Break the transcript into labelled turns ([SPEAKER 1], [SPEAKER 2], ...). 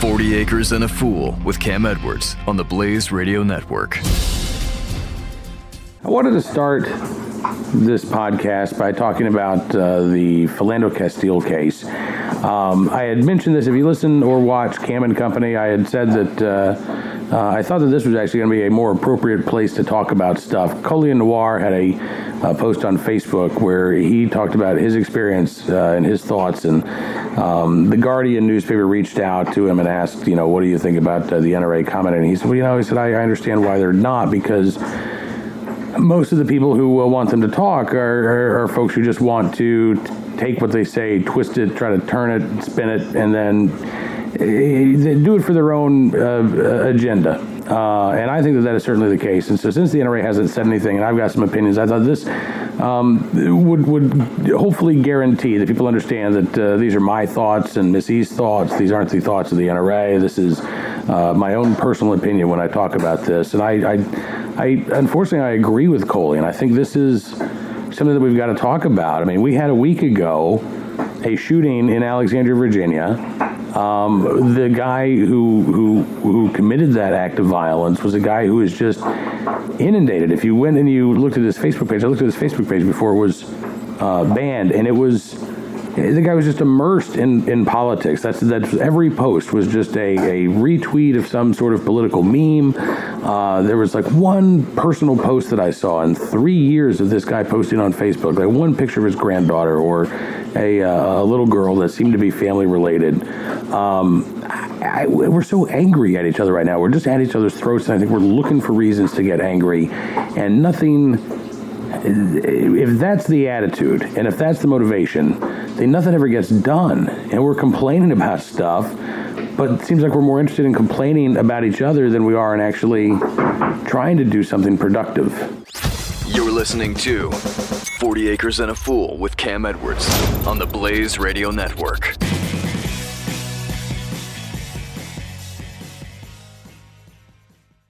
[SPEAKER 1] 40 Acres and a Fool with Cam Edwards on the Blaze Radio Network.
[SPEAKER 2] I wanted to start this podcast by talking about uh, the Philando Castile case. Um, I had mentioned this. If you listen or watch Cam and Company, I had said that uh, uh, I thought that this was actually going to be a more appropriate place to talk about stuff. Colion Noir had a uh, post on Facebook where he talked about his experience uh, and his thoughts, and um, the Guardian newspaper reached out to him and asked, you know, what do you think about uh, the NRA comment? And he said, well, you know, he said, I, I understand why they're not because most of the people who uh, want them to talk are, are, are, folks who just want to take what they say, twist it, try to turn it, spin it, and then uh, do it for their own uh, agenda. Uh, and I think that that is certainly the case. And so, since the NRA hasn't said anything, and I've got some opinions, I thought this um, would would hopefully guarantee that people understand that uh, these are my thoughts and Miss E's thoughts. These aren't the thoughts of the NRA. This is uh, my own personal opinion when I talk about this. And I, I, I unfortunately, I agree with Coley, and I think this is something that we've got to talk about. I mean, we had a week ago a shooting in Alexandria, Virginia um, the guy who, who who committed that act of violence was a guy who was just inundated. If you went and you looked at his Facebook page, I looked at his Facebook page before it was uh, banned, and it was the guy was just immersed in, in politics. That's that's every post was just a, a retweet of some sort of political meme. Uh, there was like one personal post that I saw in three years of this guy posting on Facebook, like one picture of his granddaughter or a, uh, a little girl that seemed to be family related. Um, I, I, we're so angry at each other right now. We're just at each other's throats, and I think we're looking for reasons to get angry, and nothing. If that's the attitude, and if that's the motivation, then nothing ever gets done, and we're complaining about stuff. But it seems like we're more interested in complaining about each other than we are in actually trying to do something productive.
[SPEAKER 1] You're listening to 40 Acres and a Fool with Cam Edwards on the Blaze Radio Network.